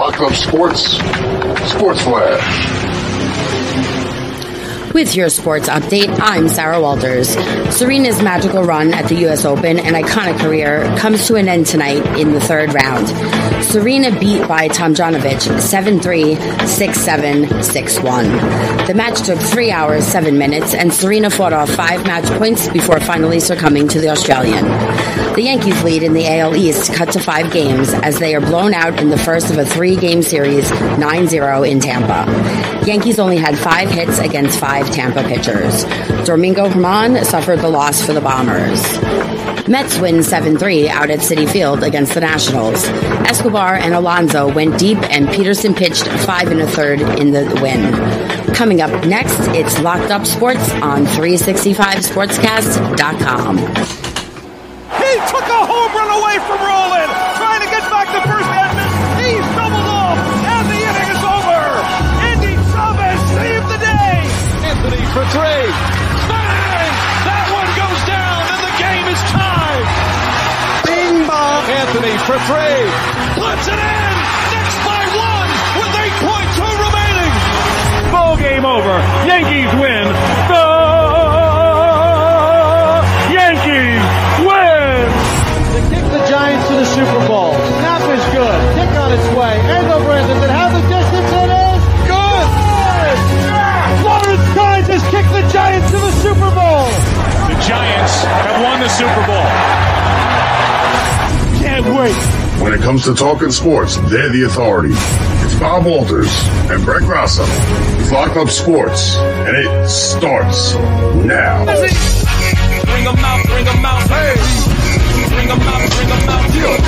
Locked Up Sports, Sports Flash. With your sports update, I'm Sarah Walters. Serena's magical run at the U.S. Open and iconic career comes to an end tonight in the third round. Serena beat by Tomljanovic 7-3, 6-7, 6-1. The match took 3 hours, 7 minutes, and Serena fought off 5 match points before finally succumbing to the Australian. The Yankees lead in the AL East cut to 5 games as they are blown out in the first of a 3-game series 9-0 in Tampa. Yankees only had 5 hits against 5 Tampa pitchers. Domingo Germán suffered the loss for the Bombers. Mets win 7-3 out at Citi Field against the Nationals. Escobar and Alonso went deep and Peterson pitched five and a third in the win. Coming up next, it's Locked Up Sports on 365sportscast.com. He took a home run away from Roland, trying to get back to first for three. Bang! That one goes down, and the game is tied. Bing bong. Anthony for three. Puts it in. Next by one with 8.2 remaining. Ball game over. Yankees win. The Yankees win. They kick the Giants to the Super Bowl. Snap is good. Kick on its way. Engelbert, Giants to the Super Bowl. The Giants have won the Super Bowl. Can't wait. When it comes to talking sports, they're the authority. It's Bob Walters and Brett Grasso. It's Locked Up Sports, and it starts now. Bring 'em out, bring 'em out, hey. Bring 'em out, bring 'em out, yeah.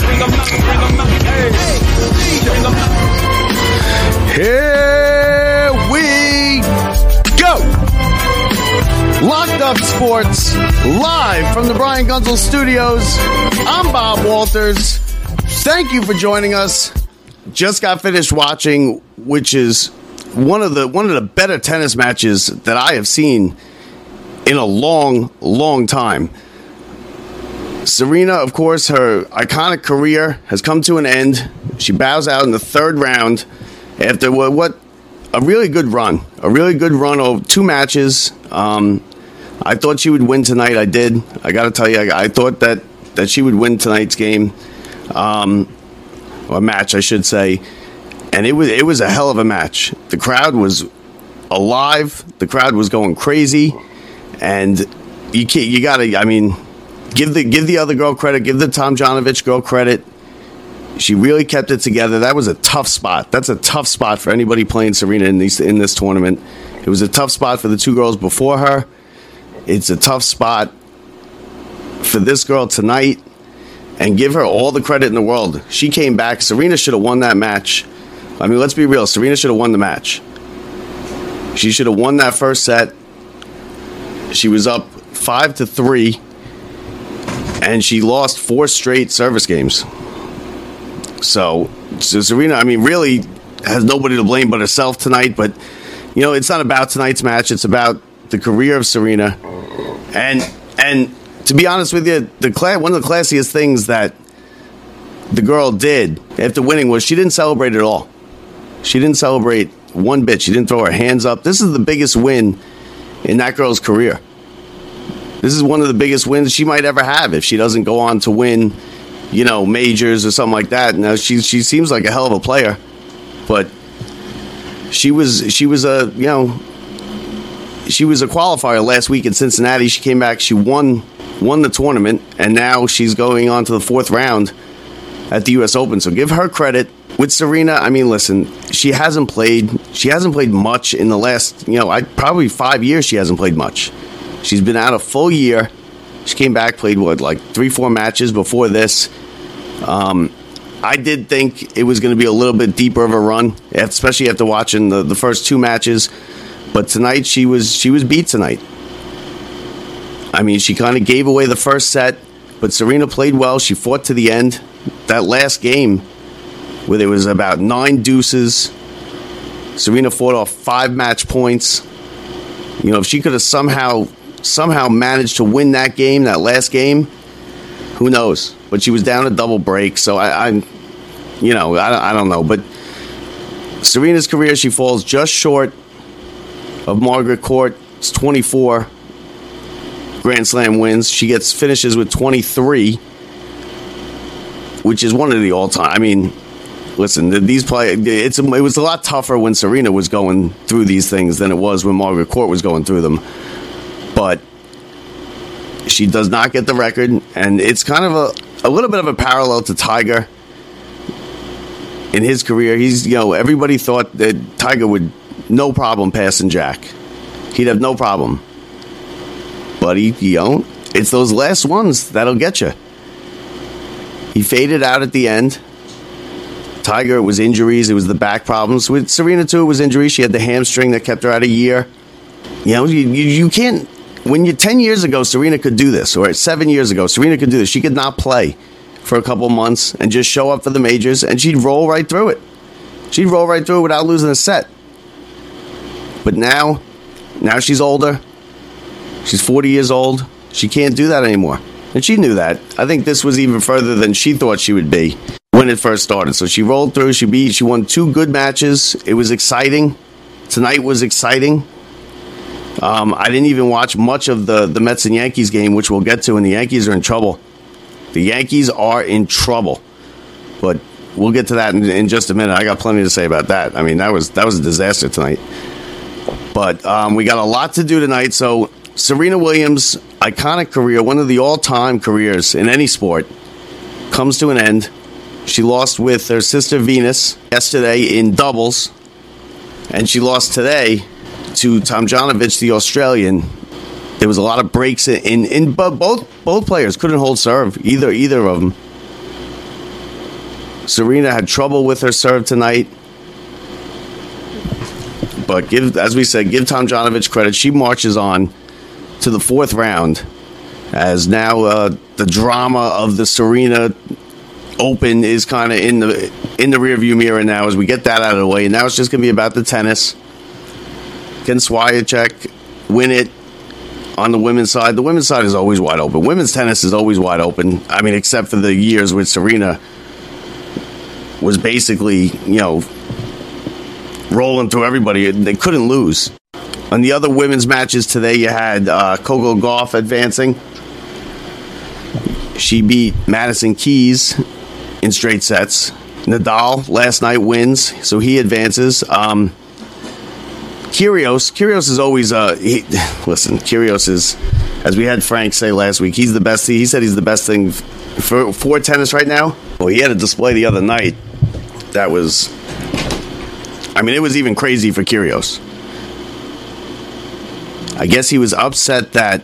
Bring 'em out, bring 'em out, hey. Bring 'em out. Here Locked Up Sports, live from the Brian Gunzel Studios. I'm Bob Walters. Thank you for joining us. Just got finished watching, which is one of the one of the better tennis matches that I have seen in a long, long time. Serena, of course, her iconic career has come to an end. She bows out in the third round after what, what a really good run, a really good run of two matches. Um, I thought she would win tonight. I did. I got to tell you, I, I, thought that that she would win tonight's game, um, or match, I should say. And it was it was a hell of a match. The crowd was alive. The crowd was going crazy, and you can't. You got to. I mean, give the give the other girl credit. Give the Tomljanovic girl credit. She really kept it together. That was a tough spot. That's a tough spot for anybody playing Serena in these in this tournament. It was a tough spot for the two girls before her. It's a tough spot for this girl tonight. And give her all the credit in the world. She came back. Serena should have won that match. I mean, let's be real. Serena should have won the match. She should have won that first set. She was up five to three, and she lost four straight service games. So, so Serena, I mean, really has nobody to blame but herself tonight. But you know, it's not about tonight's match. It's about the career of Serena, and and to be honest with you, the cla- one of the classiest things that the girl did after winning was she didn't celebrate at all. She didn't celebrate one bit. She didn't throw her hands up. This is the biggest win in that girl's career. This is one of the biggest wins she might ever have if she doesn't go on to win, you know, majors or something like that. Now she she seems like a hell of a player, but she was she was a you know she was a qualifier last week in Cincinnati. She came back, she won won the tournament, and now she's going on to the fourth round at the U.S. Open. So give her credit. With Serena, I mean, listen, she hasn't played. She hasn't played much in the last, you know, I probably five years. She hasn't played much. She's been out a full year. She came back, played what, like three, four matches before this. Um, I did think it was going to be a little bit deeper of a run, especially after watching the, the first two matches. But tonight she was she was beat tonight. I mean, she kind of gave away the first set, but Serena played well. She fought to the end. That last game, where there was about nine deuces, Serena fought off five match points. You know, if she could have somehow somehow managed to win that game, that last game, who knows? But she was down a double break, so I, I'm you know, I, I don't know. But Serena's career, she falls just short of Margaret Court. It's 24 Grand Slam wins. She gets finishes with 23, which is one of the all time. I mean, listen, these play. It's it was a lot tougher when Serena was going through these things than it was when Margaret Court was going through them. But she does not get the record, and it's kind of a a little bit of a parallel to Tiger in his career. He's you know everybody thought that Tiger would no problem passing Jack. He'd have no problem, but he you know it's those last ones that'll get you. He faded out at the end. Tiger, it was injuries. It was the back problems. With Serena, too, it was injuries. She had the hamstring that kept her out a year. You know, you, you, you can't. When you're 10 years ago, Serena could do this, or seven years ago, Serena could do this. She could not play for a couple months and just show up for the majors, and she'd roll right through it. She'd roll right through it without losing a set. But now, now she's older. She's 40 years old. She can't do that anymore. And she knew that. I think this was even further than she thought she would be when it first started. So she rolled through. She beat. She won two good matches. It was exciting. Tonight was exciting. Um, I didn't even watch much of the the Mets and Yankees game, which we'll get to. And the Yankees are in trouble. The Yankees are in trouble. But we'll get to that in, in just a minute. I got plenty to say about that. I mean, that was that was a disaster tonight. But um, we got a lot to do tonight. So Serena Williams' iconic career, one of the all-time careers in any sport, comes to an end. She lost with her sister Venus yesterday in doubles, and she lost today to Tomljanovic, the Australian. There was a lot of breaks in, in, in both both players couldn't hold serve either either of them. Serena had trouble with her serve tonight, but give as we said, give Tom Tomljanovic credit. She marches on to the fourth round as now uh, the drama of the Serena Open is kind of in the in the rearview mirror now. As we get that out of the way, now it's just going to be about the tennis. Can Swiatek win it on the women's side? The women's side is always wide open. Women's tennis is always wide open. I mean, except for the years with Serena was basically you know rolling through everybody. They couldn't lose. On the other women's matches today, you had uh, Coco Gauff advancing. She beat Madison Keys in straight sets. Nadal last night wins, so he advances. Um, Kyrgios, Kyrgios is always uh, listen. Kyrgios is, as we had Frank say last week, he's the best. He said he's the best thing for for tennis right now. Well, he had a display the other night that was, I mean, it was even crazy for Kyrgios. I guess he was upset that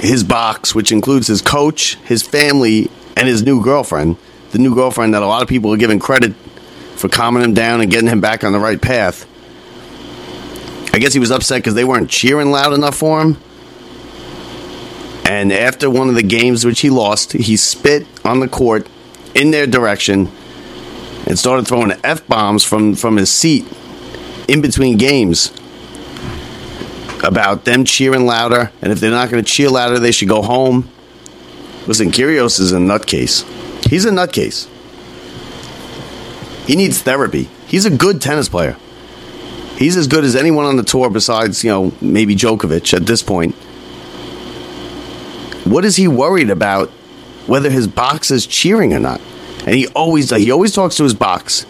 his box, which includes his coach, his family, and his new girlfriend, the new girlfriend that a lot of people are giving credit for calming him down and getting him back on the right path. I guess he was upset because they weren't cheering loud enough for him. And after one of the games which he lost, he spit on the court in their direction and started throwing F bombs from, from his seat in between games about them cheering louder, and if they're not going to cheer louder, they should go home. Listen, Kyrgios is a nutcase. He's a nutcase. He needs therapy. He's a good tennis player. He's as good as anyone on the tour besides, you know, maybe Djokovic at this point. What is he worried about whether his box is cheering or not? And he always he always talks to his box.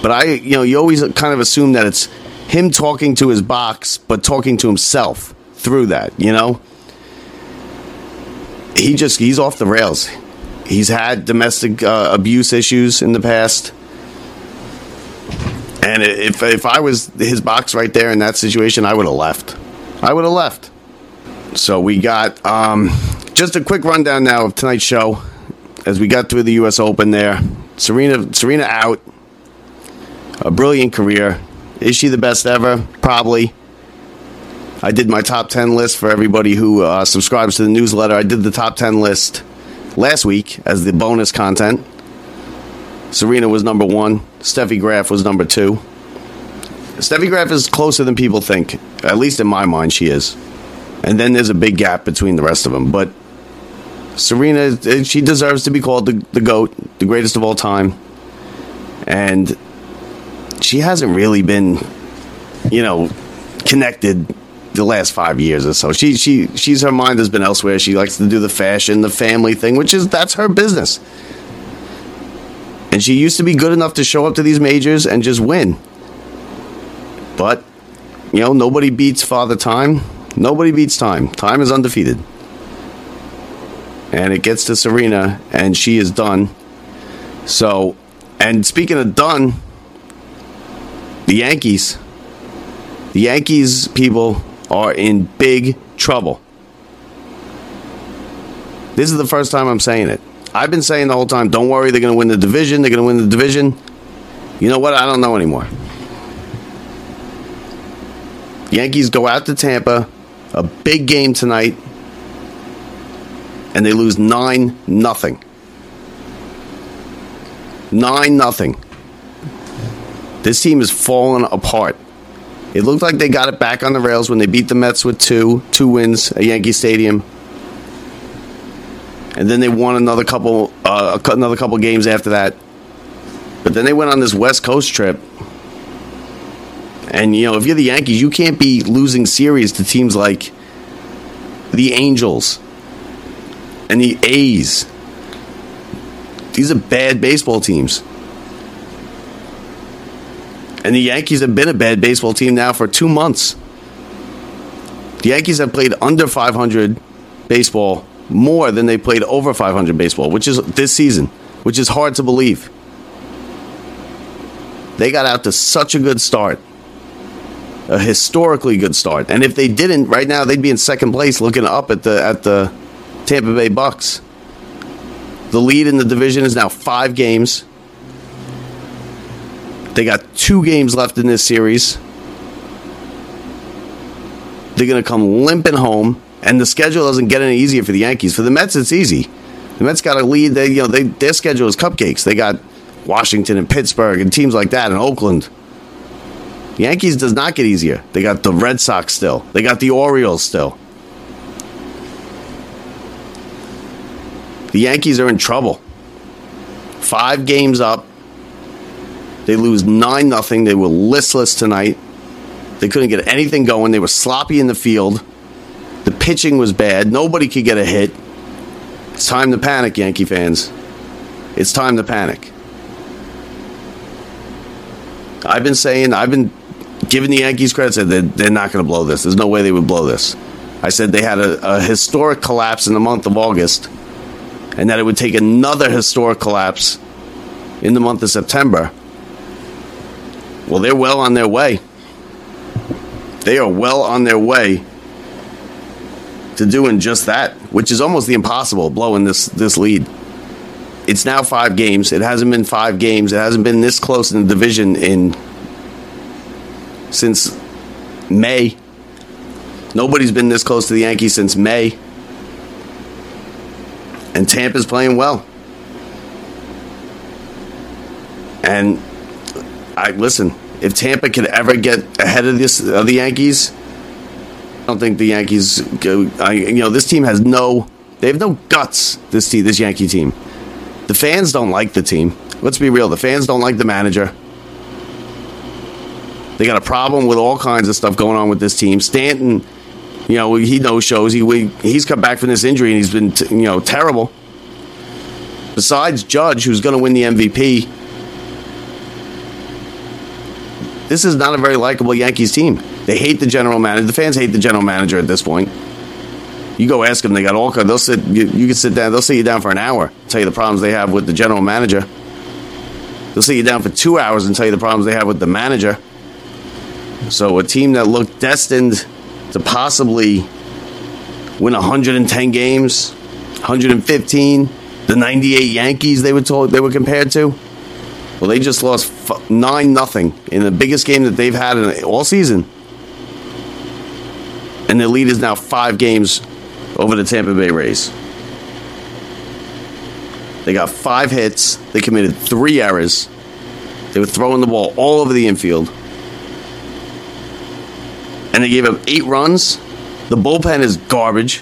But I, you know, you always kind of assume that it's him talking to his box, but talking to himself through that, you know? He just, he's off the rails. He's had domestic uh, abuse issues in the past. And if, if I was his box right there in that situation, I would have left. I would have left. So we got um, just a quick rundown now of tonight's show as we got through the U.S. Open there. Serena, Serena out. A brilliant career. Is she the best ever? Probably. I did my top 10 list for everybody who uh, subscribes to the newsletter. I did the top 10 list last week as the bonus content. Serena was number one. Steffi Graf was number two. Steffi Graf is closer than people think. At least in my mind, she is. And then there's a big gap between the rest of them. But Serena, eh, she deserves to be called the, the GOAT, the greatest of all time. and she hasn't really been, you know, connected the last five years or so. She she she's her mind has been elsewhere. She likes to do the fashion, the family thing, which is that's her business. And she used to be good enough to show up to these majors and just win. But you know, nobody beats Father Time. Nobody beats Time. Time is undefeated. And it gets to Serena, and she is done. So, and speaking of done, the Yankees. The Yankees people are in big trouble. This is the first time I'm saying it. I've been saying the whole time, don't worry, they're going to win the division, they're going to win the division. You know what? I don't know anymore. Yankees go out to Tampa, a big game tonight, and they lose 9 nothing. 9 nothing. This team is falling apart. It looked like they got it back on the rails when they beat the Mets with two, two wins at Yankee Stadium. And then they won another couple uh, another couple games after that. But then they went on this West Coast trip. And you know, if you're the Yankees, you can't be losing series to teams like the Angels and the A's. These are bad baseball teams. And the Yankees have been a bad baseball team now for two months. The Yankees have played under 500 baseball more than they played over 500 baseball, which is this season, which is hard to believe. They got out to such a good start, a historically good start. And if they didn't, right now they'd be in second place, looking up at the at the Tampa Bay Bucks. The lead in the division is now five games. They got two games left in this series. They're going to come limping home, and the schedule doesn't get any easier for the Yankees. For the Mets, it's easy. The Mets got a lead. They, you know, they, their schedule is cupcakes. They got Washington and Pittsburgh and teams like that in Oakland. The Yankees does not get easier. They got the Red Sox still. They got the Orioles still. The Yankees are in trouble. Five games up. They lose 9 0. They were listless tonight. They couldn't get anything going. They were sloppy in the field. The pitching was bad. Nobody could get a hit. It's time to panic, Yankee fans. It's time to panic. I've been saying, I've been giving the Yankees credit, said that they're not going to blow this. There's no way they would blow this. I said they had a, a historic collapse in the month of August and that it would take another historic collapse in the month of September. Well, they're well on their way. They are well on their way to doing just that, which is almost the impossible blowing this this lead. It's now five games. It hasn't been five games. It hasn't been this close in the division in since May. Nobody's been this close to the Yankees since May. And Tampa's playing well. And I listen, if Tampa could ever get ahead of this of the Yankees, I don't think the Yankees go I, you know, this team has no they have no guts, this team, this Yankee team. The fans don't like the team. Let's be real, the fans don't like the manager. They got a problem with all kinds of stuff going on with this team. Stanton, you know, he no shows. He he's come back from this injury and he's been you know terrible. Besides Judge, who's going to win the MVP, this is not a very likable Yankees team. They hate the general manager. The fans hate the general manager at this point. You go ask them. They got all kinds. They'll sit. You, you can sit down. They'll sit you down for an hour. Tell you the problems they have with the general manager. They'll sit you down for two hours and tell you the problems they have with the manager. So a team that looked destined to possibly win 110 games, 115, the 98 Yankees they were told they were compared to. Well, they just lost nine nothing in the biggest game that they've had in all season, and their lead is now five games over the Tampa Bay Rays. They got five hits. They committed three errors. They were throwing the ball all over the infield and they gave up eight runs. The bullpen is garbage.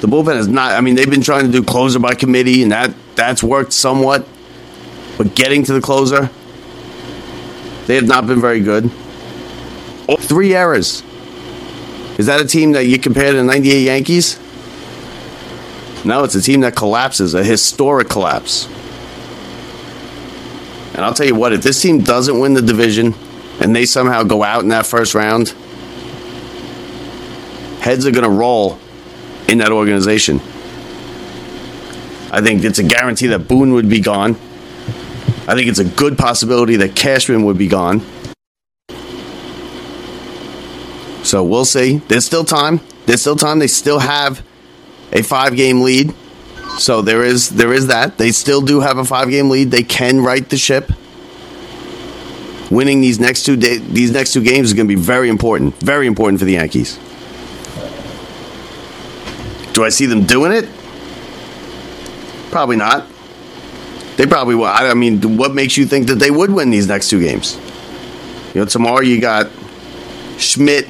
The bullpen is not. I mean, they've been trying to do closer by committee, and that that's worked somewhat. But getting to the closer, they have not been very good. Oh, three errors. Is that a team that you compare to the 98 Yankees? No, it's a team that collapses, a historic collapse. And I'll tell you what, if this team doesn't win the division and they somehow go out in that first round, heads are going to roll in that organization. I think it's a guarantee that Boone would be gone. I think it's a good possibility that Cashman would be gone. So we'll see. There's still time. There's still time. They still have a five game lead. So there is there is that. They still do have a five game lead. They can right the ship. Winning these next two day, these next two games is going to be very important. Very important for the Yankees. Do I see them doing it? Probably not. They probably will. I mean, what makes you think that they would win these next two games? You know, tomorrow you got Schmidt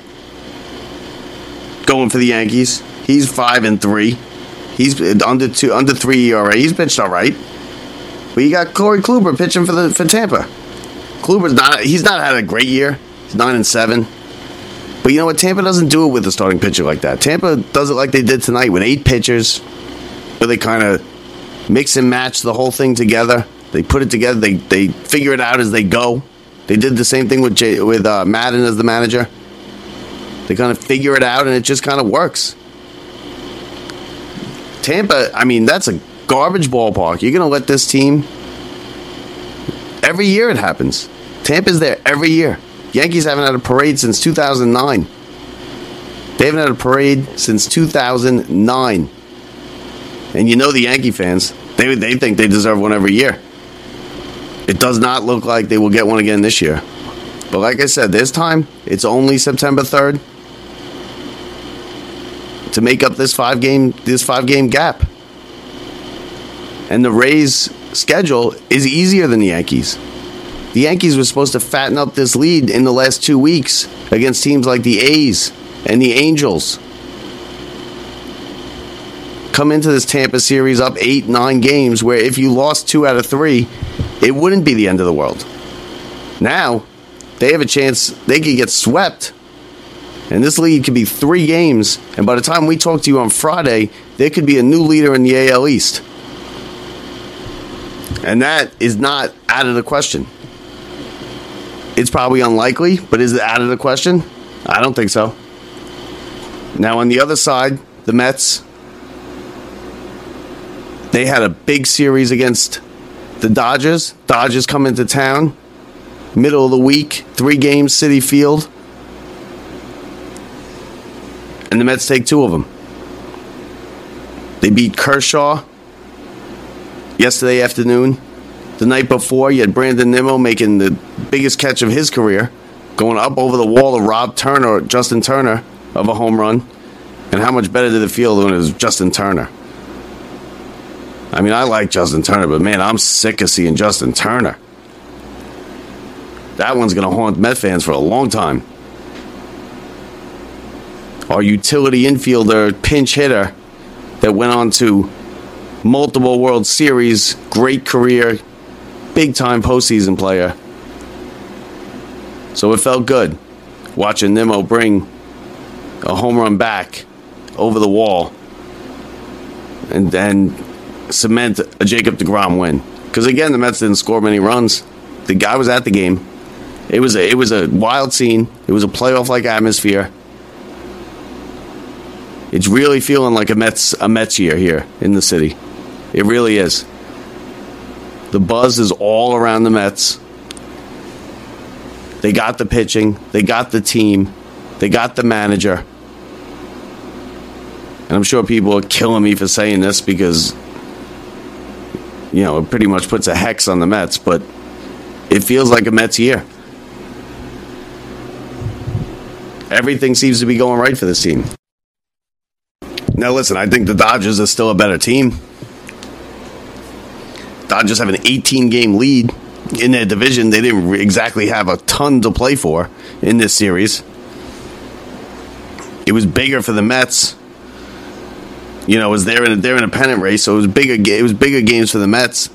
going for the Yankees. He's five and three. He's under two, under three ERA. He's pitched all right. But you got Corey Kluber pitching for the for Tampa. Kluber's not. He's not had a great year. He's nine and seven. But you know what? Tampa doesn't do it with a starting pitcher like that. Tampa does it like they did tonight with eight pitchers, where they kind of mix and match the whole thing together. They put it together. They they figure it out as they go. They did the same thing with Jay, with uh, Maddon as the manager. They kind of figure it out, and it just kind of works. Tampa, I mean, that's a garbage ballpark. You're going to let this team. Every year it happens. Tampa's there every year. Yankees haven't had a parade since 2009. They haven't had a parade since 2009. And you know the Yankee fans, they, they think they deserve one every year. It does not look like they will get one again this year. But like I said, this time, it's only September 3rd to make up this five game this five game gap. And the Rays schedule is easier than the Yankees. The Yankees were supposed to fatten up this lead in the last 2 weeks against teams like the A's and the Angels. Come into this Tampa series up 8 9 games where if you lost 2 out of 3, it wouldn't be the end of the world. Now, they have a chance they could get swept and this lead could be three games. And by the time we talk to you on Friday, there could be a new leader in the AL East. And that is not out of the question. It's probably unlikely, but is it out of the question? I don't think so. Now, on the other side, the Mets, they had a big series against the Dodgers. Dodgers come into town, middle of the week, three games, Citi Field and the Mets take two of them. They beat Kershaw yesterday afternoon. The night before, you had Brandon Nimmo making the biggest catch of his career, going up over the wall to Rob Turner, Justin Turner, of a home run. And how much better did it feel when it was Justin Turner? I mean, I like Justin Turner, but man, I'm sick of seeing Justin Turner. That one's going to haunt Met fans for a long time our utility infielder, pinch hitter, that went on to multiple World Series, great career, big time postseason player. So it felt good watching Nimmo bring a home run back over the wall and then cement a Jacob DeGrom win. Because again, the Mets didn't score many runs. The guy was at the game. It was a, it was a wild scene. It was a playoff like atmosphere. It's really feeling like a Mets a Mets year here in the city. It really is. The buzz is all around the Mets. They got the pitching, they got the team, they got the manager. And I'm sure people are killing me for saying this because you know, it pretty much puts a hex on the Mets, but it feels like a Mets year. Everything seems to be going right for this team. Now, listen, I think the Dodgers are still a better team. Dodgers have an 18 game lead in their division. They didn't exactly have a ton to play for in this series. It was bigger for the Mets. You know, was there in a, they're in a pennant race, so it was bigger. It was bigger games for the Mets.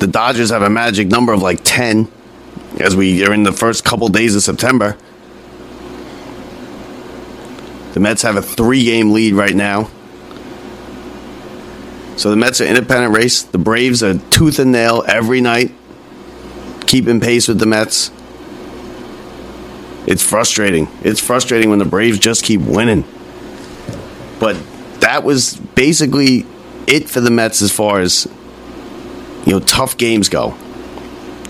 the Dodgers have a magic number of like 10 as we are in the first couple days of September. The Mets have a three game lead right now. So the Mets are independent race. The Braves are tooth and nail every night, keeping pace with the Mets. It's frustrating. It's frustrating when the Braves just keep winning. But that was basically it for the Mets as far as you know tough games go.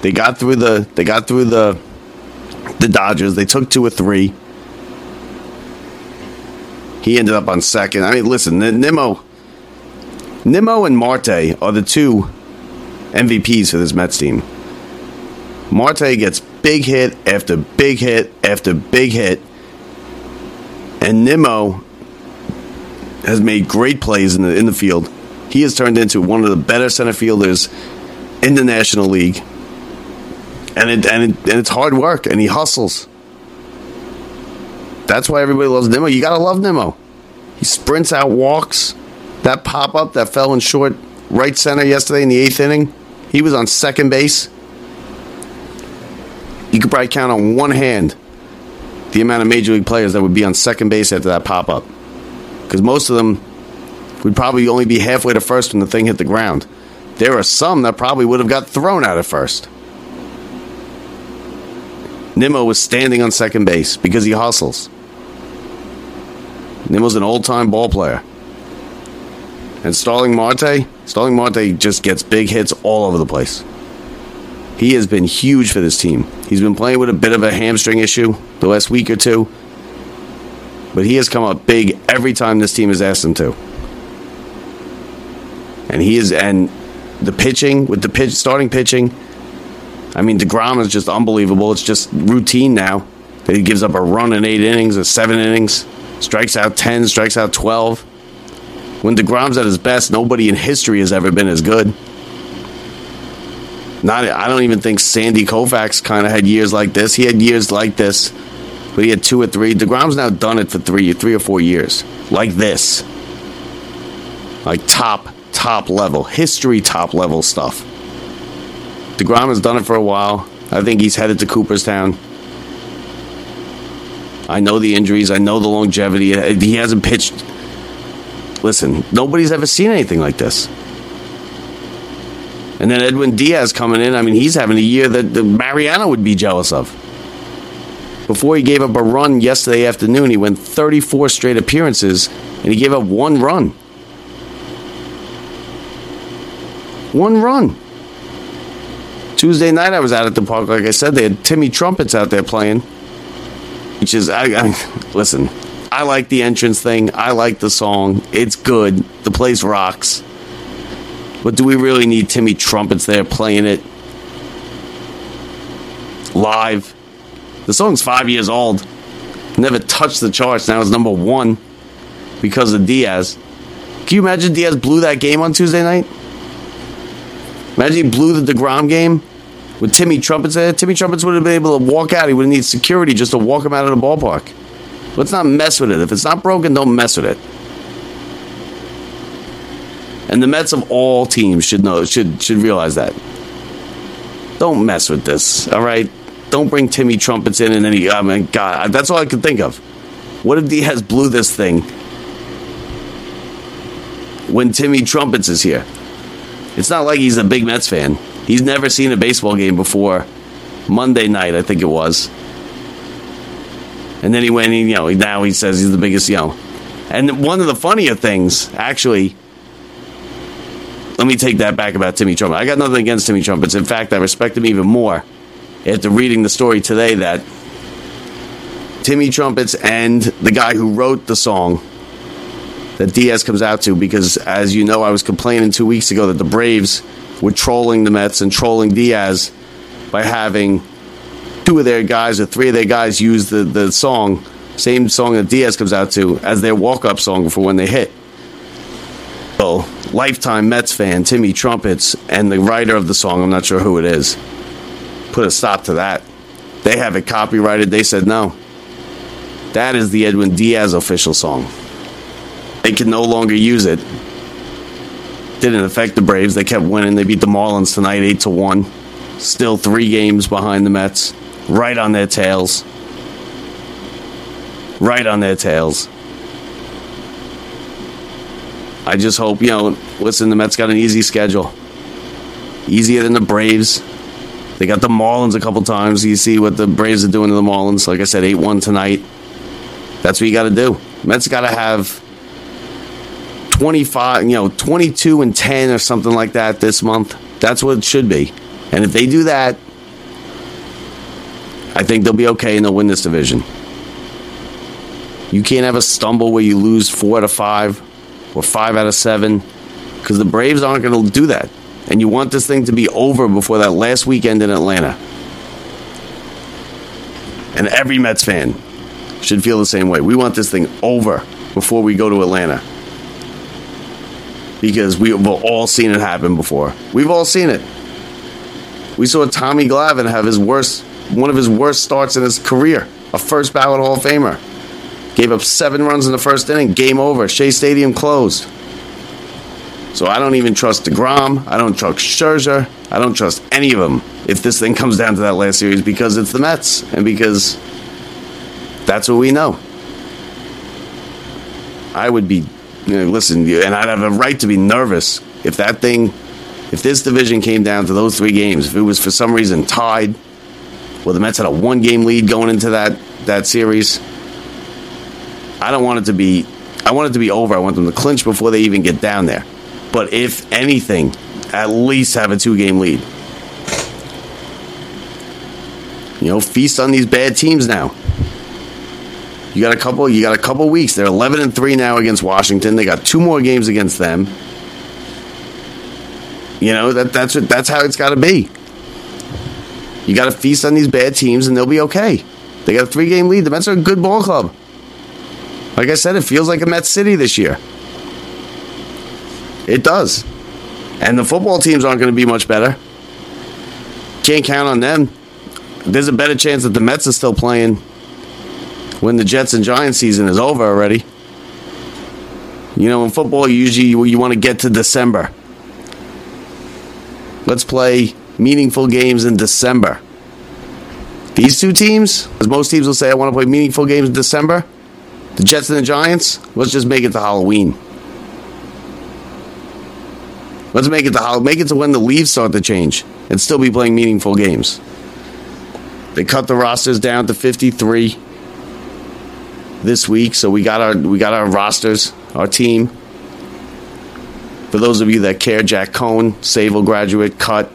They got through the they got through the the Dodgers. They took two or three. He ended up on second. I mean, listen, Nimmo, Nimmo and Marte are the two MVPs for this Mets team. Marte gets big hit after big hit after big hit, and Nimmo has made great plays in the in the field. He has turned into one of the better center fielders in the National League, and it, and it, and it's hard work, and he hustles. That's why everybody loves Nimmo. You gotta love Nimmo. He sprints out, walks. That pop up that fell in short right center yesterday in the eighth inning. He was on second base. You could probably count on one hand the amount of major league players that would be on second base after that pop up because most of them would probably only be halfway to first when the thing hit the ground. There are some that probably would have got thrown out at first. Nimmo was standing on second base because he hustles. Nimmo's an old time ball player. And Starling Marte, Starling Marte just gets big hits all over the place. He has been huge for this team. He's been playing with a bit of a hamstring issue the last week or two but he has come up big every time this team has asked him to. And he is, and the pitching with the pitch, starting pitching. I mean, Degrom is just unbelievable. It's just routine now that he gives up a run in eight innings or seven innings, strikes out ten, strikes out twelve. When Degrom's at his best, nobody in history has ever been as good. Not, I don't even think Sandy Koufax kind of had years like this. He had years like this but he had two or three. Degrom's now done it for three, three or four years, like this, like top, top level, history, top level stuff. Degrom has done it for a while. I think he's headed to Cooperstown. I know the injuries. I know the longevity. He hasn't pitched. Listen, nobody's ever seen anything like this. And then Edwin Diaz coming in. I mean, he's having a year that Mariano would be jealous of. Before he gave up a run yesterday afternoon, he went 34 straight appearances and he gave up one run. One run. Tuesday night, I was out at the park. Like I said, they had Timmy Trumpets out there playing. Which is, I, I listen, I like the entrance thing. I like the song. It's good. The place rocks. But do we really need Timmy Trumpets there playing it live? The song's five years old. Never touched the charts. Now it's number one because of Diaz. Can you imagine Diaz blew that game on Tuesday night? Imagine he blew the DeGrom game with Timmy Trumpets there. Timmy Trumpets would have been able to walk out. He would have needed security just to walk him out of the ballpark. Let's not mess with it. If it's not broken, don't mess with it. And the Mets of all teams should know should should realize that. Don't mess with this. All right don't bring Timmy Trumpets in and then oh he, I mean, God, that's all I could think of. What if Diaz blew this thing when Timmy Trumpets is here? It's not like he's a big Mets fan. He's never seen a baseball game before Monday night, I think it was. And then he went, and, you know, now he says he's the biggest, you know. And one of the funnier things, actually, let me take that back about Timmy Trumpets. I got nothing against Timmy Trumpets. In fact, I respect him even more after reading the story today that Timmy Trumpets and the guy who wrote the song that Diaz comes out to, because as you know, I was complaining two weeks ago that the Braves were trolling the Mets and trolling Diaz by having two of their guys or three of their guys use the, the song, same song that Diaz comes out to, as their walk up song for when they hit. So, lifetime Mets fan, Timmy Trumpets, and the writer of the song, I'm not sure who it is put a stop to that. They have it copyrighted. They said no. That is the Edwin Diaz official song. They can no longer use it. Didn't affect the Braves. They kept winning. They beat the Marlins tonight, eight to one. Still three games behind the Mets, right on their tails. Right on their tails. I just hope, you know, listen, the Mets got an easy schedule. Easier than the Braves. They got the Marlins a couple times. You see what the Braves are doing to the Marlins. Like I said, 8 1 tonight. That's what you got to do. Mets got to have 25, you know, 22 and 10 or something like that this month. That's what it should be. And if they do that, I think they'll be okay and they'll win this division. You can't have a stumble where you lose four out of five or five out of seven because the Braves aren't going to do that. And you want this thing to be over before that last weekend in Atlanta. And every Mets fan should feel the same way. We want this thing over before we go to Atlanta. Because we've all seen it happen before. We've all seen it. We saw Tommy Glavine have his worst, one of his worst starts in his career. A first ballot Hall of Famer. Gave up seven runs in the first inning. Game over. Shea Stadium closed. So I don't even trust DeGrom. I don't trust Scherzer. I don't trust any of them if this thing comes down to that last series because it's the Mets and because that's what we know. I would be, you know, listen, and I'd have a right to be nervous if that thing, if this division came down to those three games, if it was for some reason tied, well, the Mets had a one game lead going into that, that series. I don't want it to be, I want it to be over. I want them to clinch before they even get down there. But if anything, at least have a two game lead. You know, feast on these bad teams now. You got a couple. You got a couple weeks. They're eleven and three now against Washington. They got two more games against them. You know that that's what, that's how it's got to be. You got to feast on these bad teams, and they'll be okay. They got a three game lead. The Mets are a good ball club. Like I said, it feels like a Mets City this year. It does. And the football teams aren't going to be much better. Can't count on them. There's a better chance that the Mets are still playing when the Jets and Giants season is over already. You know, in football, usually you, you want to get to December. Let's play meaningful games in December. These two teams, as most teams will say, I want to play meaningful games in December. The Jets and the Giants, let's just make it to Halloween. Let's make it to make it to when the leaves start to change and still be playing meaningful games. They cut the rosters down to 53 this week, so we got our we got our rosters, our team. For those of you that care, Jack Coan, Sayville graduate, cut.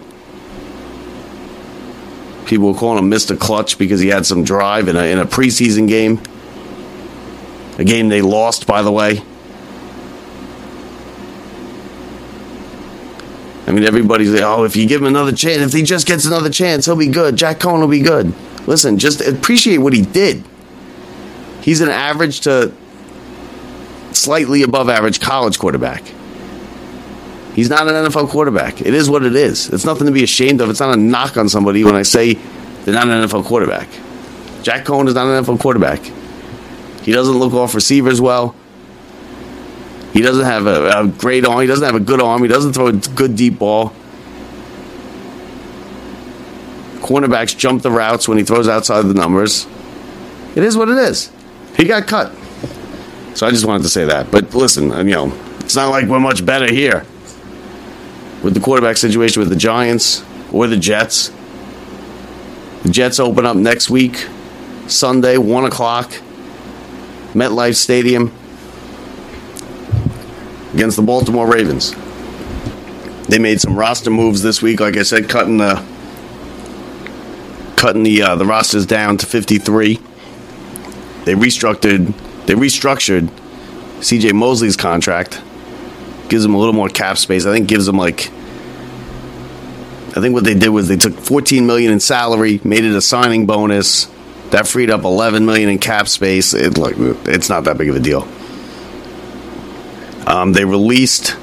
People were calling him Mr. Clutch because he had some drive in a, in a preseason game. A game they lost, by the way. I mean, everybody's like, oh, if you give him another chance, if he just gets another chance, he'll be good. Jack Coan will be good. Listen, just appreciate what he did. He's an average to slightly above average college quarterback. He's not an NFL quarterback. It is what it is. It's nothing to be ashamed of. It's not a knock on somebody when I say they're not an NFL quarterback. Jack Coan is not an NFL quarterback. He doesn't look off receivers well. He doesn't have a, a, great arm. He doesn't have a good arm. He doesn't throw a good deep ball. Cornerbacks jump the routes when he throws outside the numbers. It is what it is. He got cut. So I just wanted to say that. But listen, you know, it's not like we're much better here with the quarterback situation with the Giants or the Jets. The Jets open up next week, Sunday, 1 o'clock, MetLife Stadium against the Baltimore Ravens. They made some roster moves this week, like I said, cutting the cutting the uh, the rosters down to 53. They restructured they restructured CJ Mosley's contract. Gives them a little more cap space. I think gives them like I think what they did was they took 14 million in salary, made it a signing bonus. That freed up 11 million in cap space. It like it's not that big of a deal. Um, they released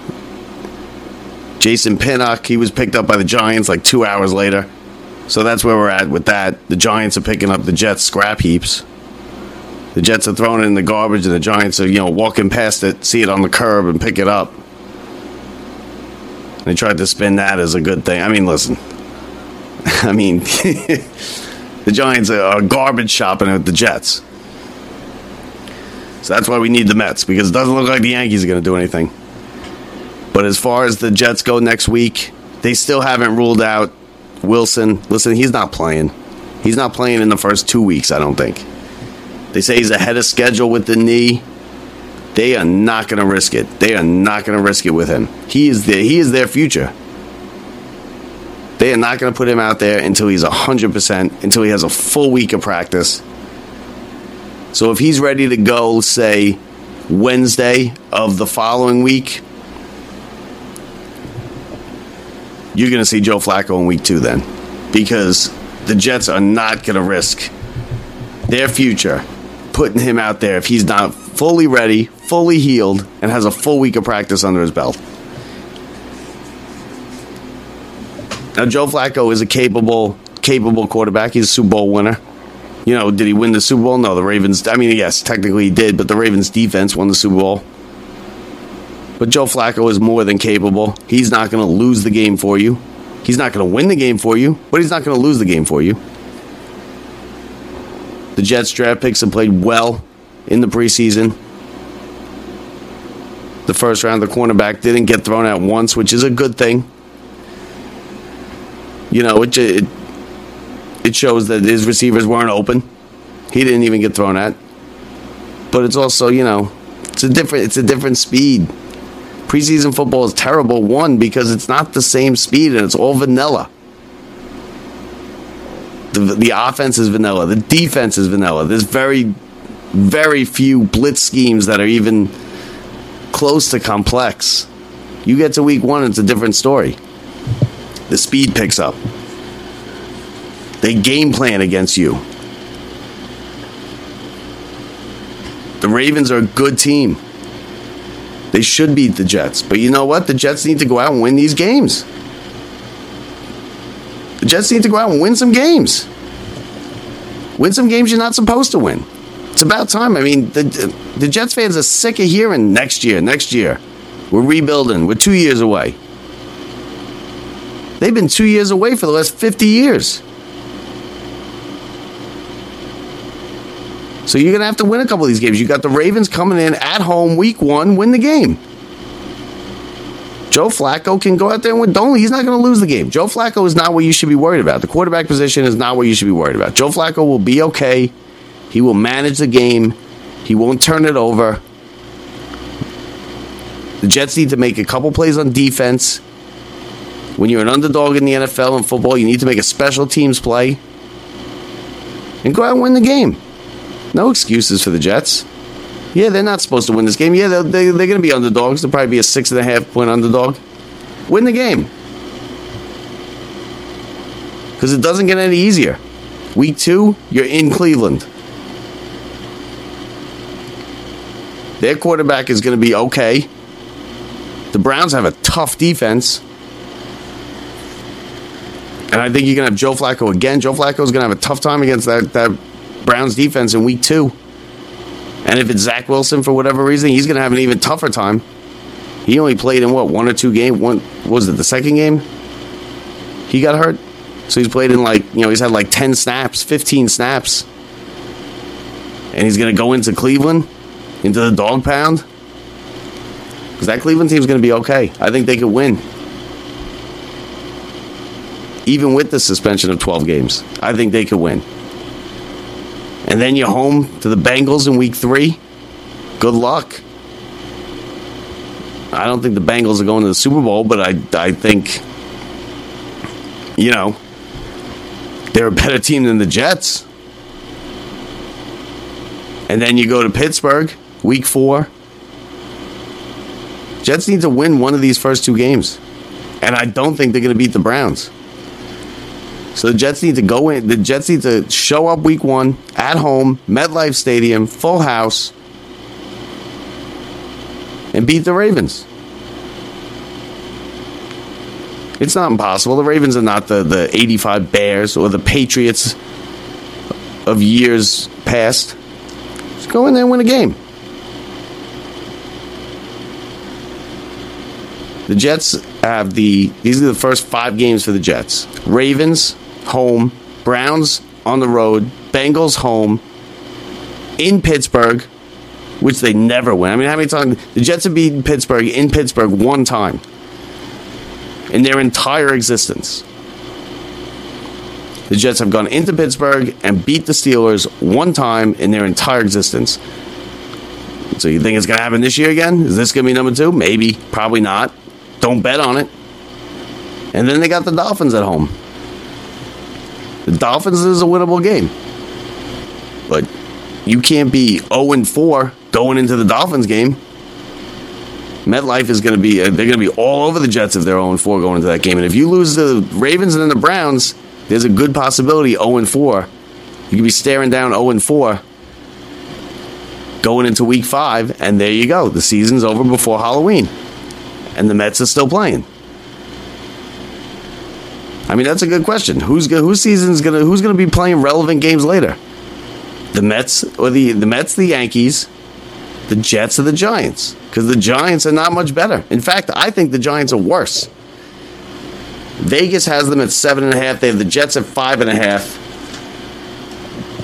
Jason Pinnock. He was picked up by the Giants like two hours later. So that's where we're at with that. The Giants are picking up the Jets scrap heaps. The Jets are throwing it in the garbage, and the Giants are, you know, walking past it, see it on the curb, and pick it up. They tried to spin that as a good thing. I mean, listen. I mean, the Giants are garbage shopping at the Jets. So that's why we need the Mets because it doesn't look like the Yankees are going to do anything. But as far as the Jets go next week, they still haven't ruled out Wilson. Listen, he's not playing. He's not playing in the first two weeks, I don't think. They say he's ahead of schedule with the knee. They are not going to risk it. They are not going to risk it with him. He is the, he is their future. They are not going to put him out there until he's 100%, until he has a full week of practice. So if he's ready to go, say, Wednesday of the following week, you're going to see Joe Flacco in week two then. Because the Jets are not going to risk their future putting him out there if he's not fully ready, fully healed, and has a full week of practice under his belt. Now, Joe Flacco is a capable, capable quarterback. He's a Super Bowl winner. You know, did he win the Super Bowl? No, the Ravens. I mean, yes, technically he did, but the Ravens defense won the Super Bowl. But Joe Flacco is more than capable. He's not going to lose the game for you. He's not going to win the game for you, but he's not going to lose the game for you. The Jets draft picks have played well in the preseason. The first round, the cornerback didn't get thrown out once, which is a good thing. You know, it, it it shows that his receivers weren't open. He didn't even get thrown at. But it's also, you know, it's a different it's a different speed. Preseason football is terrible one because it's not the same speed and it's all vanilla. The, the offense is vanilla. The defense is vanilla. There's very, very few blitz schemes that are even close to complex. You get to week one, it's a different story. The speed picks up. They game plan against you. The Ravens are a good team. They should beat the Jets. But you know what? The Jets need to go out and win these games. The Jets need to go out and win some games. Win some games you're not supposed to win. It's about time. I mean, the, the Jets fans are sick of hearing next year, next year. We're rebuilding. We're two years away. They've been two years away for the last 50 years. So you're going to have to win a couple of these games. You got the Ravens coming in at home week one, win the game. Joe Flacco can go out there and win. Don't he's not going to lose the game. Joe Flacco is not what you should be worried about. The quarterback position is not what you should be worried about. Joe Flacco will be okay. He will manage the game. He won't turn it over. The Jets need to make a couple plays on defense. When you're an underdog in the NFL and football, you need to make a special teams play and go out and win the game. No excuses for the Jets. Yeah, they're not supposed to win this game. Yeah, they're, they, they're going to be underdogs. They'll probably be a six and a half point underdog. Win the game. Because it doesn't get any easier. Week two, you're in Cleveland. Their quarterback is going to be okay. The Browns have a tough defense. And I think you're going to have Joe Flacco again. Joe Flacco is going to have a tough time against that, that Browns defense in week two. And if it's Zach Wilson for whatever reason, he's going to have an even tougher time. He only played in what one or two games. One was it the second game? He got hurt, so he's played in like you know he's had like ten snaps, fifteen snaps, and he's going to go into Cleveland, into the dog pound. Because that Cleveland team's going to be okay. I think they could win, even with the suspension of twelve games. I think they could win and then you're home to the Bengals in week three, good luck. I don't think the Bengals are going to the Super Bowl, but I, I think, you know, they're a better team than the Jets. And then you go to Pittsburgh, week four. Jets need to win one of these first two games. And I don't think they're going to beat the Browns. So the Jets need to go in. The Jets need to show up week one at home, MetLife Stadium, full house, and beat the Ravens. It's not impossible. The Ravens are not the, the 85 Bears or the Patriots of years past. Just go in there and win a game. The Jets have the these are the first five games for the Jets. Ravens home, Browns on the road, Bengals home, in Pittsburgh, which they never win. I mean, how many times the Jets have beaten Pittsburgh in Pittsburgh one time in their entire existence? The Jets have gone into Pittsburgh and beat the Steelers one time in their entire existence. So you think it's going to happen this year again? Is this going to be number two? Maybe, probably not. Don't bet on it. And then they got the Dolphins at home. The Dolphins is a winnable game. But you can't be 0 4 going into the Dolphins game. MetLife is going to be, they're going to be all over the Jets if they're 0 4 going into that game. And if you lose the Ravens and then the Browns, there's a good possibility 0 4. You could be staring down 0 4 going into week five, and there you go. The season's over before Halloween. And the Mets are still playing. I mean, that's a good question. Who's whose season's gonna who's gonna be playing relevant games later? The Mets or the the Mets, the Yankees, the Jets, or the Giants? Because the Giants are not much better. In fact, I think the Giants are worse. Vegas has them at seven and a half. They have the Jets at five and a half.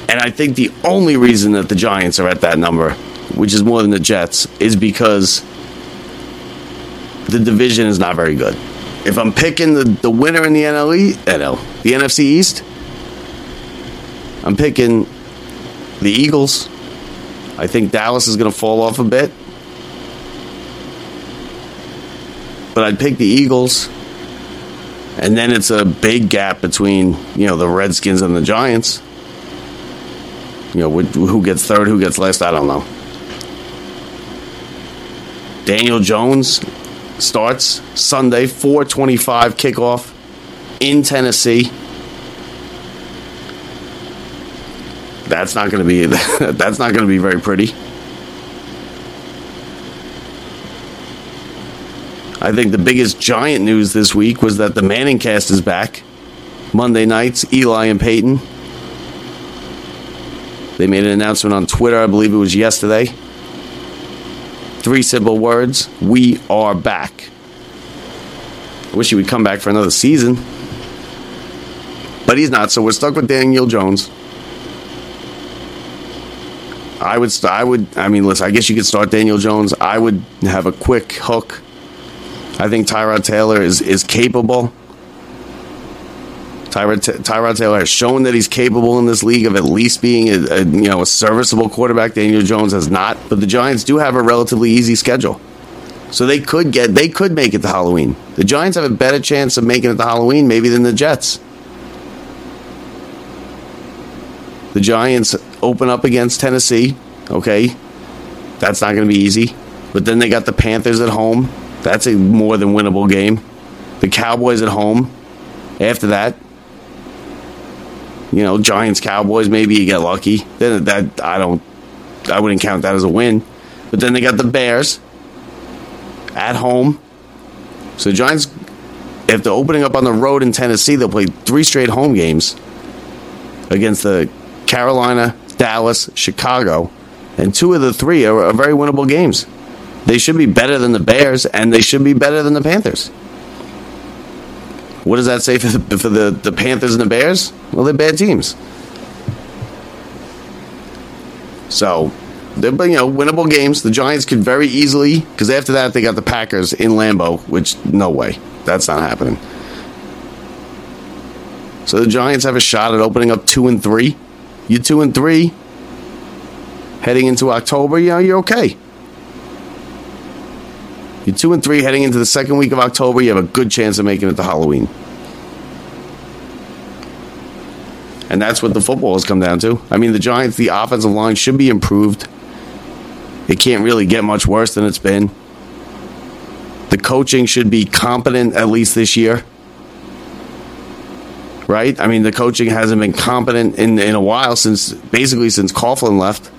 And I think the only reason that the Giants are at that number, which is more than the Jets, is because the division is not very good if I'm picking the, the winner in the NLE, NL, the NFC East, I'm picking the Eagles. I think Dallas is going to fall off a bit. But I'd pick the Eagles. And then it's a big gap between, you know, the Redskins and the Giants. You know, who gets third, who gets last, I don't know. Daniel Jones, starts Sunday, 425 kickoff in Tennessee. That's not going to be that's not going to be very pretty. I think the biggest giant news this week was that the Manning cast is back. Monday nights, Eli and Peyton. They made an announcement on Twitter, I believe it was yesterday. Three simple words We are back. I wish he would come back for another season. But he's not, so we're stuck with Daniel Jones. I would, st- I would, I mean, listen, I guess you could start Daniel Jones. I would have a quick hook. I think Tyrod Taylor is, is capable. Tyrod, Tyrod Taylor has shown that he's capable in this league of at least being a, a, you know a serviceable quarterback. Daniel Jones has not, but the Giants do have a relatively easy schedule, so they could get they could make it to Halloween. The Giants have a better chance of making it to Halloween maybe than the Jets. The Giants open up against Tennessee. Okay, that's not going to be easy, but then they got the Panthers at home. That's a more than winnable game. The Cowboys at home. After that, you know, Giants, Cowboys, maybe you get lucky. Then that I don't, I wouldn't count that as a win. But then they got the Bears at home. So Giants, if they're opening up on the road in Tennessee, they'll play three straight home games against the Carolina, Dallas, Chicago, and two of the three are, are very winnable games. They should be better than the Bears, and they should be better than the Panthers. What does that say for the, for the, the Panthers and the Bears? Well, they're bad teams. So, they're you know winnable games. The Giants could very easily because after that they got the Packers in Lambeau, which no way, that's not happening. So the Giants have a shot at opening up two and three. You two and three, heading into October. You know you're okay. You're two and three heading into the second week of October. You have a good chance of making it to Halloween. And that's what the football has come down to. I mean, the Giants, the offensive line should be improved. It can't really get much worse than it's been. The coaching should be competent at least this year. Right? I mean, the coaching hasn't been competent in, in a while since basically since Coughlin left.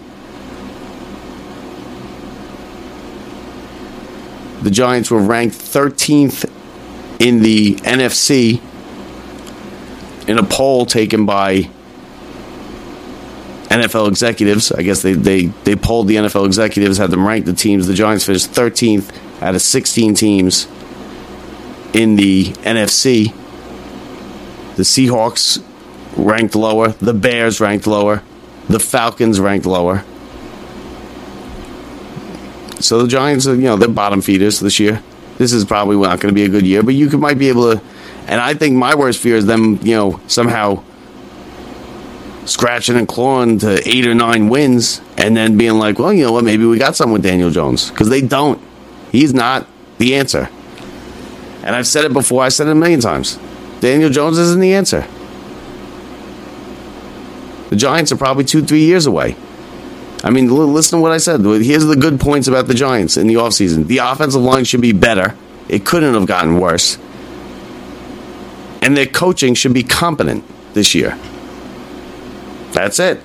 The Giants were ranked 13th in the NFC in a poll taken by NFL executives. I guess they, they, they polled the NFL executives, had them rank the teams. The Giants finished 13th out of 16 teams in the NFC. The Seahawks ranked lower, the Bears ranked lower, the Falcons ranked lower. So the Giants are, you know, they're bottom feeders this year. This is probably not going to be a good year, but you could, might be able to. And I think my worst fear is them, you know, somehow scratching and clawing to eight or nine wins and then being like, well, you know what, maybe we got something with Daniel Jones. Because they don't. He's not the answer. And I've said it before, I said it a million times. Daniel Jones isn't the answer. The Giants are probably two, three years away. I mean, listen to what I said. Here's the good points about the Giants in the offseason. The offensive line should be better. It couldn't have gotten worse. And their coaching should be competent this year. That's it.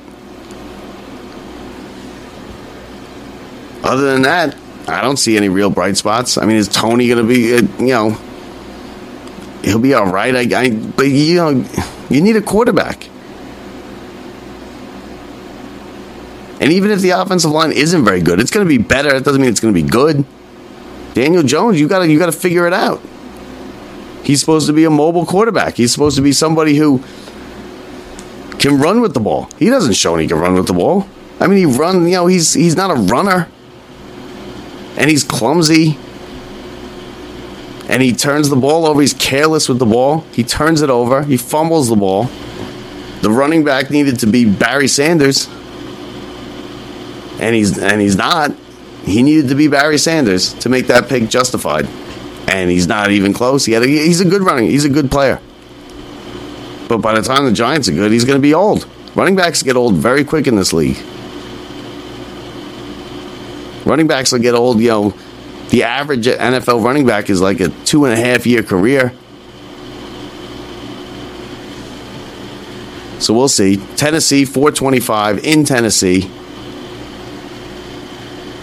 Other than that, I don't see any real bright spots. I mean, is Tony going to be, uh, you know, he'll be all right. I, I, but you know, you need a quarterback. And even if the offensive line isn't very good, it's going to be better. It doesn't mean it's going to be good. Daniel Jones, you got to you got to figure it out. He's supposed to be a mobile quarterback. He's supposed to be somebody who can run with the ball. He doesn't show he can run with the ball. I mean, he run. You know, he's he's not a runner, and he's clumsy, and he turns the ball over. He's careless with the ball. He turns it over. He fumbles the ball. The running back needed to be Barry Sanders and he's and he's not. He needed to be Barry Sanders to make that pick justified, and he's not even close. He a, he's a good running. He's a good player, but by the time the Giants are good, he's going to be old. Running backs get old very quick in this league. Running backs will get old. You know, the average NFL running back is like a two and a half year career. So we'll see. Tennessee, 425 in Tennessee.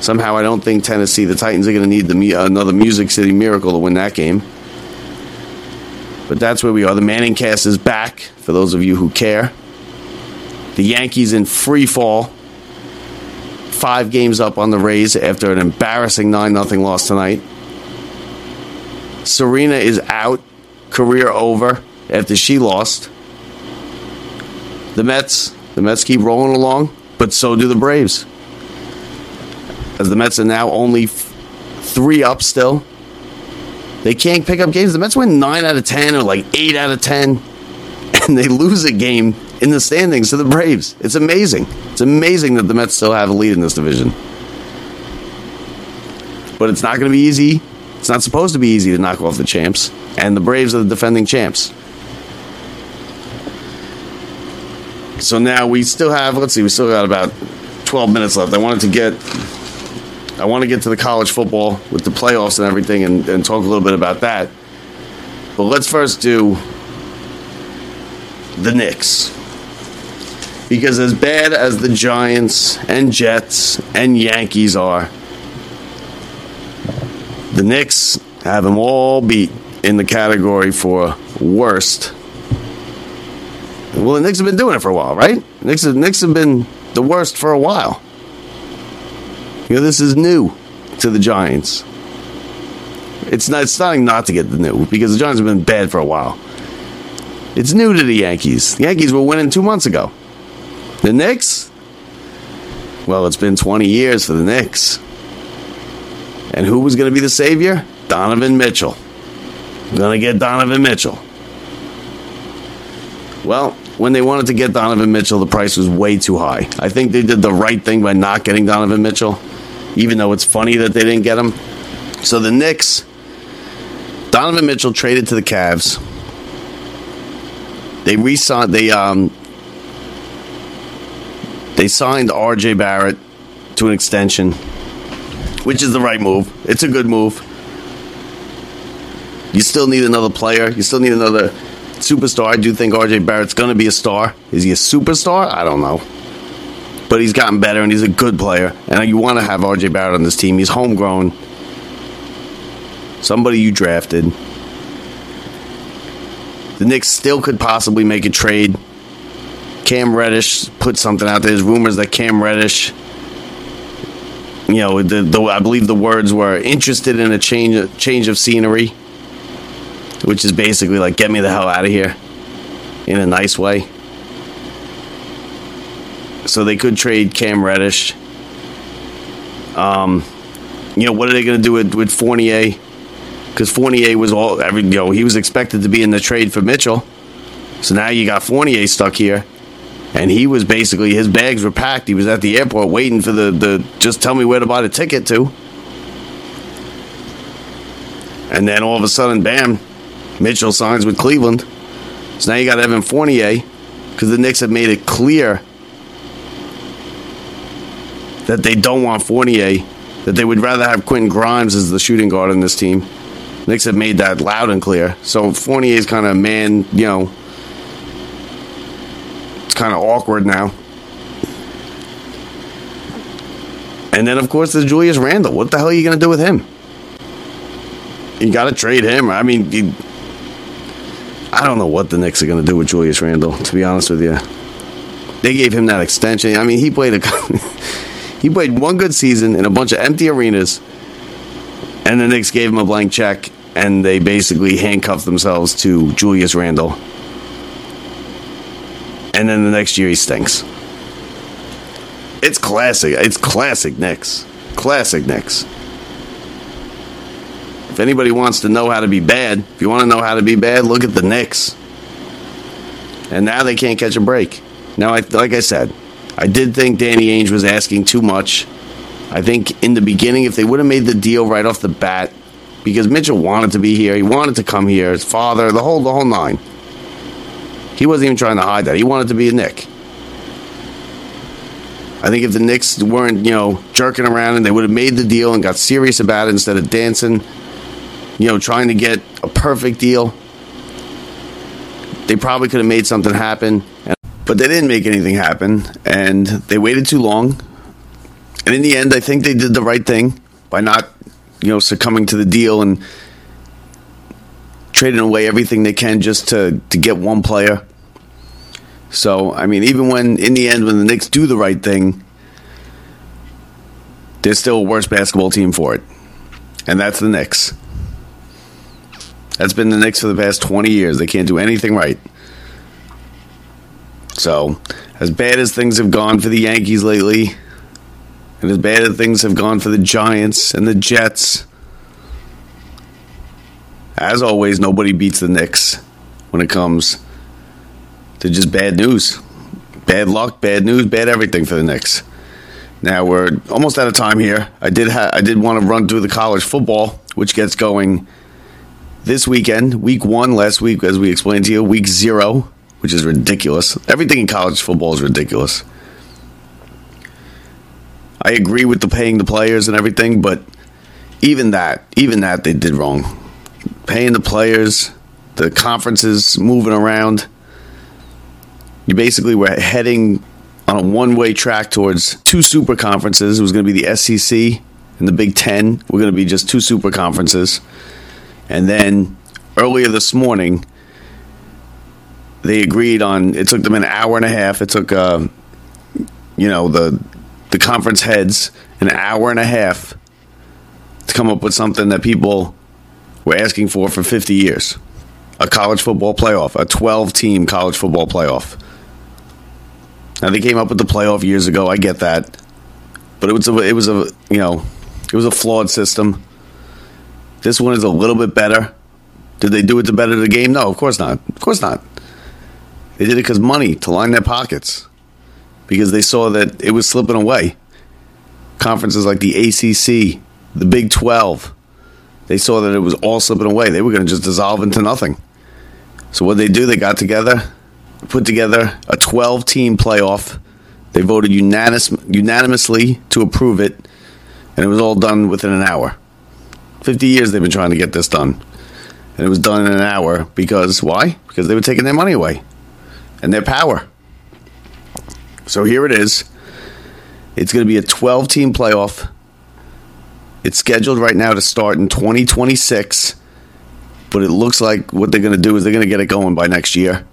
Somehow, I don't think Tennessee, the Titans, are going to need the, another Music City miracle to win that game. But that's where we are. The Manning cast is back, for those of you who care. The Yankees in free fall. Five games up on the Rays after an embarrassing 9 0 loss tonight. Serena is out, career over after she lost. The Mets, the Mets keep rolling along, but so do the Braves as the Mets are now only f- three up still. They can't pick up games. The Mets win nine out of ten or like eight out of ten, and they lose a game in the standings to the Braves. It's amazing. It's amazing that the Mets still have a lead in this division. But it's not going to be easy. It's not supposed to be easy to knock off the champs, and the Braves are the defending champs. So now we still have, let's see, we still got about 12 minutes left. I wanted to get I want to get to the college football with the playoffs and everything and, and talk a little bit about that. But let's first do the Knicks. Because as bad as the Giants and Jets and Yankees are, the Knicks have them all beat in the category for worst. Well, the Knicks have been doing it for a while, right? Knicks, Knicks have been the worst for a while. You know, this is new to the Giants. It's not. It's starting not to get the new because the Giants have been bad for a while. It's new to the Yankees. The Yankees were winning two months ago. The Knicks. Well, it's been 20 years for the Knicks. And who was going to be the savior? Donovan Mitchell. Going to get Donovan Mitchell. Well, when they wanted to get Donovan Mitchell, the price was way too high. I think they did the right thing by not getting Donovan Mitchell even though it's funny that they didn't get him. So the Knicks, Donovan Mitchell traded to the Cavs. They re-signed. They um. They signed R.J. Barrett to an extension, which is the right move. It's a good move. You still need another player. You still need another superstar. I do think R.J. Barrett's going to be a star. Is he a superstar? I don't know but he's gotten better and he's a good player. And you want to have RJ Barrett on this team. He's homegrown. Somebody you drafted. The Knicks still could possibly make a trade. Cam Reddish put something out there. There's rumors that Cam Reddish, you know, the, the, I believe the words were interested in a change change of scenery. which is basically like get me the hell out of here in a nice way. So they could trade Cam Reddish. Um, you know, what are they going to do with, with Fournier? Because Fournier was all, every, you know, he was expected to be in the trade for Mitchell. So now you got Fournier stuck here. And he was basically, his bags were packed. He was at the airport waiting for the, the just tell me where to buy the ticket to. And then all of a sudden, bam, Mitchell signs with Cleveland. So now you got Evan Fournier because the Knicks have made it clear that they don't want Fournier, that they would rather have Quentin Grimes as the shooting guard in this team. Knicks have made that loud and clear. So Fournier is kind of man, you know, it's kind of awkward now. And then, of course, there's Julius Randle. What the hell are you going to do with him? You got to trade him. I mean, you, I don't know what the Knicks are going to do with Julius Randle. To be honest with you, they gave him that extension. I mean, he played a he played one good season in a bunch of empty arenas, and the Knicks gave him a blank check, and they basically handcuffed themselves to Julius Randle. And then the next year he stinks. It's classic. It's classic Knicks. Classic Knicks. If anybody wants to know how to be bad, if you want to know how to be bad, look at the Knicks. And now they can't catch a break. Now, I, like I said, I did think Danny Ainge was asking too much. I think in the beginning, if they would have made the deal right off the bat, because Mitchell wanted to be here, he wanted to come here, his father, the whole the whole nine. He wasn't even trying to hide that. He wanted to be a Knick. I think if the Knicks weren't, you know, jerking around and they would have made the deal and got serious about it instead of dancing, you know, trying to get a perfect deal, they probably could have made something happen. But they didn't make anything happen, and they waited too long. And in the end, I think they did the right thing by not, you know, succumbing to the deal and trading away everything they can just to, to get one player. So, I mean, even when, in the end, when the Knicks do the right thing, they're still a worse basketball team for it. And that's the Knicks. That's been the Knicks for the past 20 years. They can't do anything right. So, as bad as things have gone for the Yankees lately, and as bad as things have gone for the Giants and the Jets, as always, nobody beats the Knicks when it comes to just bad news. Bad luck, bad news, bad everything for the Knicks. Now we're almost out of time here. I did ha- I did want to run through the college football, which gets going this weekend. Week one last week, as we explained to you. Week zero, which is ridiculous. Everything in college football is ridiculous. I agree with the paying the players and everything, but even that, even that, they did wrong. Paying the players, the conferences moving around. You basically were heading on a one way track towards two super conferences. It was going to be the SEC and the Big Ten. We're going to be just two super conferences. And then earlier this morning, they agreed on. It took them an hour and a half. It took, uh, you know, the the conference heads an hour and a half to come up with something that people were asking for for 50 years a college football playoff, a 12 team college football playoff. Now they came up with the playoff years ago. I get that, but it was a, it was a you know it was a flawed system. This one is a little bit better. Did they do it to better the game? No, of course not. Of course not. They did it because money to line their pockets because they saw that it was slipping away. Conferences like the ACC, the Big 12, they saw that it was all slipping away. They were going to just dissolve into nothing. So what did they do, they got together, put together a 12 team playoff. They voted unanimous, unanimously to approve it, and it was all done within an hour. 50 years they've been trying to get this done. And it was done in an hour because why? Because they were taking their money away and their power. So here it is. It's going to be a 12 team playoff. It's scheduled right now to start in 2026, but it looks like what they're going to do is they're going to get it going by next year.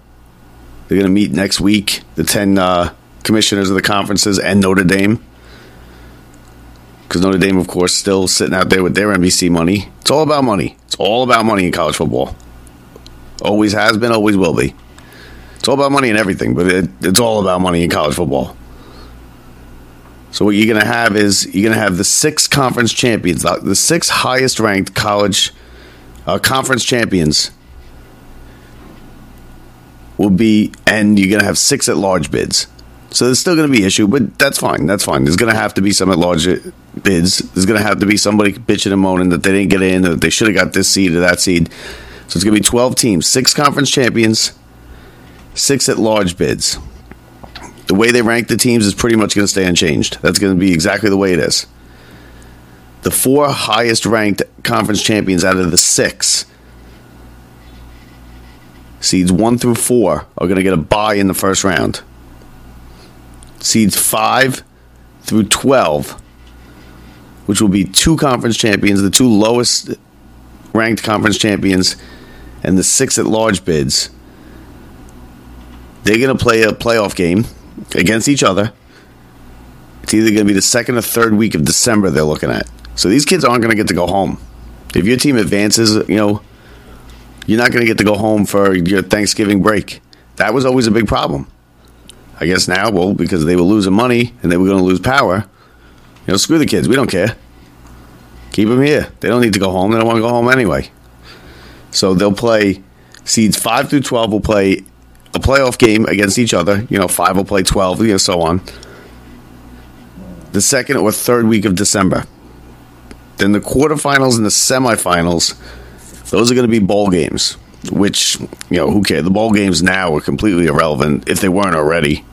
They're going to meet next week, the 10 uh, commissioners of the conferences and Notre Dame. Because Notre Dame, of course, still sitting out there with their NBC money. It's all about money. It's all about money in college football. Always has been, always will be. It's all about money and everything, but it, it's all about money in college football. So what you're going to have is you're going to have the six conference champions, the six highest ranked college uh, conference champions will be, and you're going to have six at large bids. So there's still going to be issue, but that's fine. That's fine. There's going to have to be some at large bids. There's going to have to be somebody bitching and moaning that they didn't get in, that they should have got this seed or that seed. So it's going to be 12 teams, six conference champions, six at large bids. The way they rank the teams is pretty much going to stay unchanged. That's going to be exactly the way it is. The four highest ranked conference champions out of the six seeds one through four are going to get a bye in the first round. Seeds five through 12, which will be two conference champions, the two lowest ranked conference champions, and the six at large bids. They're going to play a playoff game against each other. It's either going to be the second or third week of December they're looking at. So these kids aren't going to get to go home. If your team advances, you know, you're not going to get to go home for your Thanksgiving break. That was always a big problem. I guess now, well, because they were losing money and they were going to lose power, you know, screw the kids. We don't care. Keep them here. They don't need to go home. They don't want to go home anyway. So they'll play seeds 5 through 12 will play a playoff game against each other. You know, 5 will play 12, you know, so on. The second or third week of December. Then the quarterfinals and the semifinals, those are going to be bowl games, which, you know, who cares? The bowl games now are completely irrelevant if they weren't already.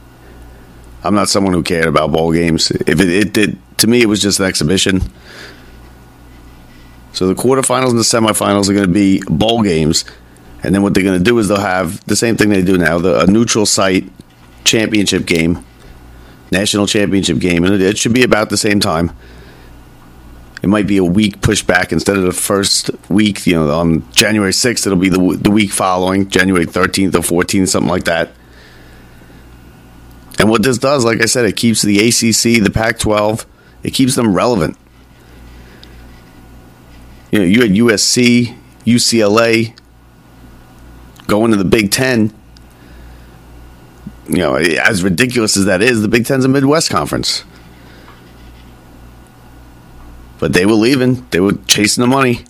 I'm not someone who cared about bowl games. If it, it did, to me, it was just an exhibition. So the quarterfinals and the semifinals are going to be bowl games. And then what they're going to do is they'll have the same thing they do now the, a neutral site championship game, national championship game. And it should be about the same time it might be a week pushed back instead of the first week, you know, on January 6th, it'll be the, the week following, January 13th or 14th, something like that. And what this does, like I said, it keeps the ACC, the Pac 12, it keeps them relevant. You know, you had USC, UCLA going to the Big Ten. You know, as ridiculous as that is, the Big Ten's a Midwest conference. But they were leaving, they were chasing the money.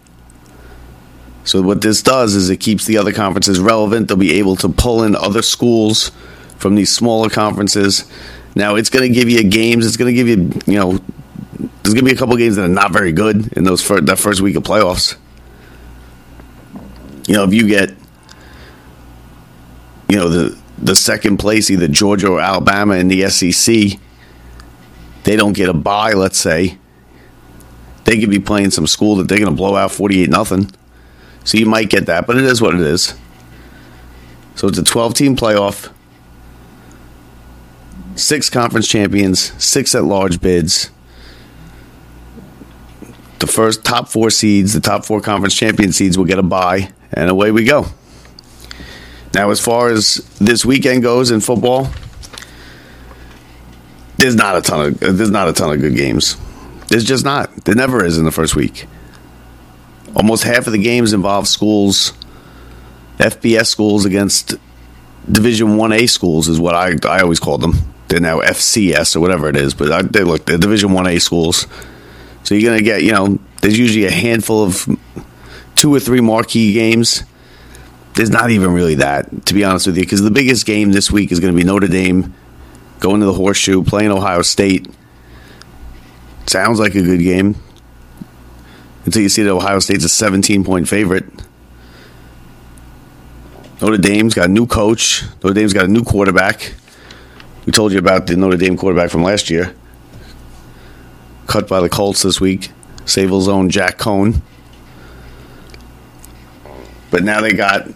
So, what this does is it keeps the other conferences relevant. They'll be able to pull in other schools from these smaller conferences. Now, it's going to give you games, it's going to give you, you know, there's going to be a couple games that are not very good in those first, that first week of playoffs. You know, if you get, you know, the the second place, either Georgia or Alabama in the SEC, they don't get a bye, let's say, they could be playing some school that they're going to blow out 48 nothing. So you might get that, but it is what it is. So it's a 12 team playoff. Six conference champions, six at large bids. The first top four seeds, the top four conference champion seeds will get a bye, and away we go. Now, as far as this weekend goes in football, there's not a ton of there's not a ton of good games. There's just not. There never is in the first week. Almost half of the games involve schools, FBS schools against Division 1A schools is what I, I always call them. They're now FCS or whatever it is, but I, they look, they're Division 1A schools. So you're to get, you know, there's usually a handful of two or three marquee games. There's not even really that, to be honest with you, because the biggest game this week is going to be Notre Dame going to the horseshoe, playing Ohio State. Sounds like a good game. Until you see that Ohio State's a 17 point favorite. Notre Dame's got a new coach. Notre Dame's got a new quarterback. We told you about the Notre Dame quarterback from last year. Cut by the Colts this week. Sayville's own Jack Coan. But now they got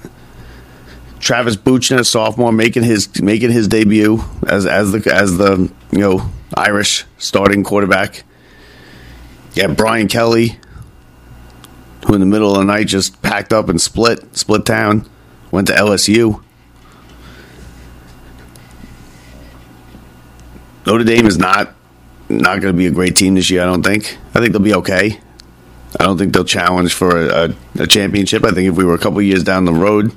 Travis Buchner, sophomore, making his making his debut as as the as the you know Irish starting quarterback. Yeah, Brian Kelly, who in the middle of the night just packed up and split, split town, went to LSU. Notre Dame is not not going to be a great team this year. I don't think. I think they'll be okay. I don't think they'll challenge for a, a, a championship. I think if we were a couple years down the road,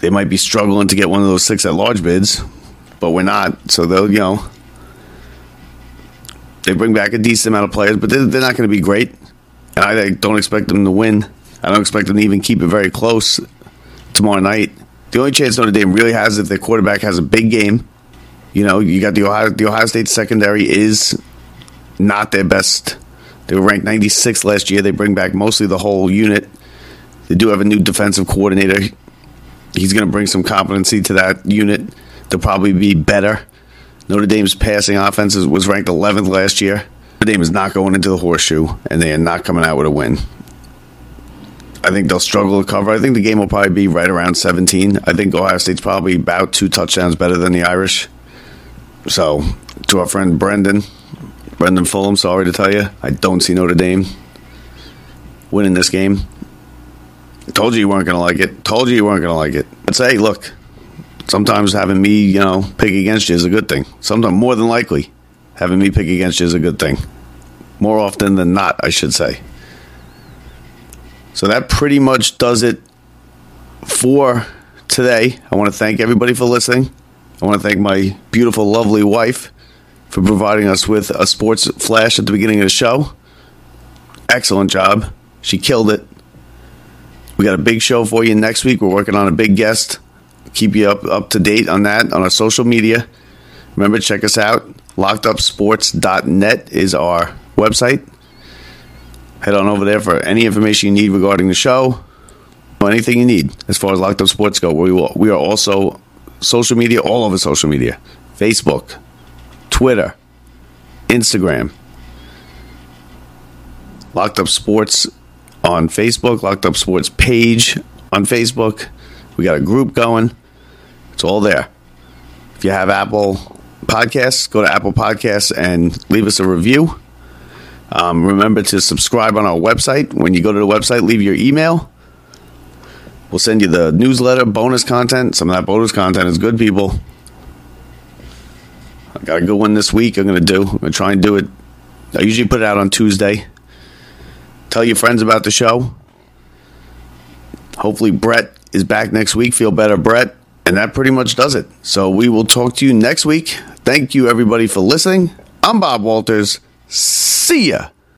they might be struggling to get one of those six at large bids, but we're not. So they'll, you know, they bring back a decent amount of players, but they're, they're not going to be great. And I don't expect them to win. I don't expect them to even keep it very close tomorrow night. The only chance Notre Dame really has is if their quarterback has a big game. You know, you got the Ohio, the Ohio State secondary is not their best. They were ranked 96th last year. They bring back mostly the whole unit. They do have a new defensive coordinator. He's going to bring some competency to that unit. They'll probably be better. Notre Dame's passing offense was ranked 11th last year. Notre Dame is not going into the horseshoe, and they are not coming out with a win. I think they'll struggle to cover. I think the game will probably be right around 17. I think Ohio State's probably about two touchdowns better than the Irish. So, to our friend Brendan, Brendan Fulham, sorry to tell you, I don't see Notre Dame winning this game. Told you you weren't going to like it. Told you you weren't going to like it. But say, look, sometimes having me, you know, pick against you is a good thing. Sometimes, more than likely, having me pick against you is a good thing. More often than not, I should say. So that pretty much does it for today. I want to thank everybody for listening. I want to thank my beautiful, lovely wife for providing us with a sports flash at the beginning of the show. Excellent job. She killed it. We got a big show for you next week. We're working on a big guest. Keep you up, up to date on that on our social media. Remember, check us out. LockedUpSports.net is our website. Head on over there for any information you need regarding the show, anything you need as far as Locked Up Sports go. We, will, we are also social media, all over social media Facebook, Twitter, Instagram. Locked Up Sports on Facebook, Locked Up Sports page on Facebook. We got a group going. It's all there. If you have Apple Podcasts, go to Apple Podcasts and leave us a review. Um, remember to subscribe on our website. When you go to the website, leave your email. We'll send you the newsletter, bonus content. Some of that bonus content is good, people. I got a good one this week. I'm going to do. I'm going to try and do it. I usually put it out on Tuesday. Tell your friends about the show. Hopefully, Brett is back next week. Feel better, Brett. And that pretty much does it. So we will talk to you next week. Thank you, everybody, for listening. I'm Bob Walters. See ya.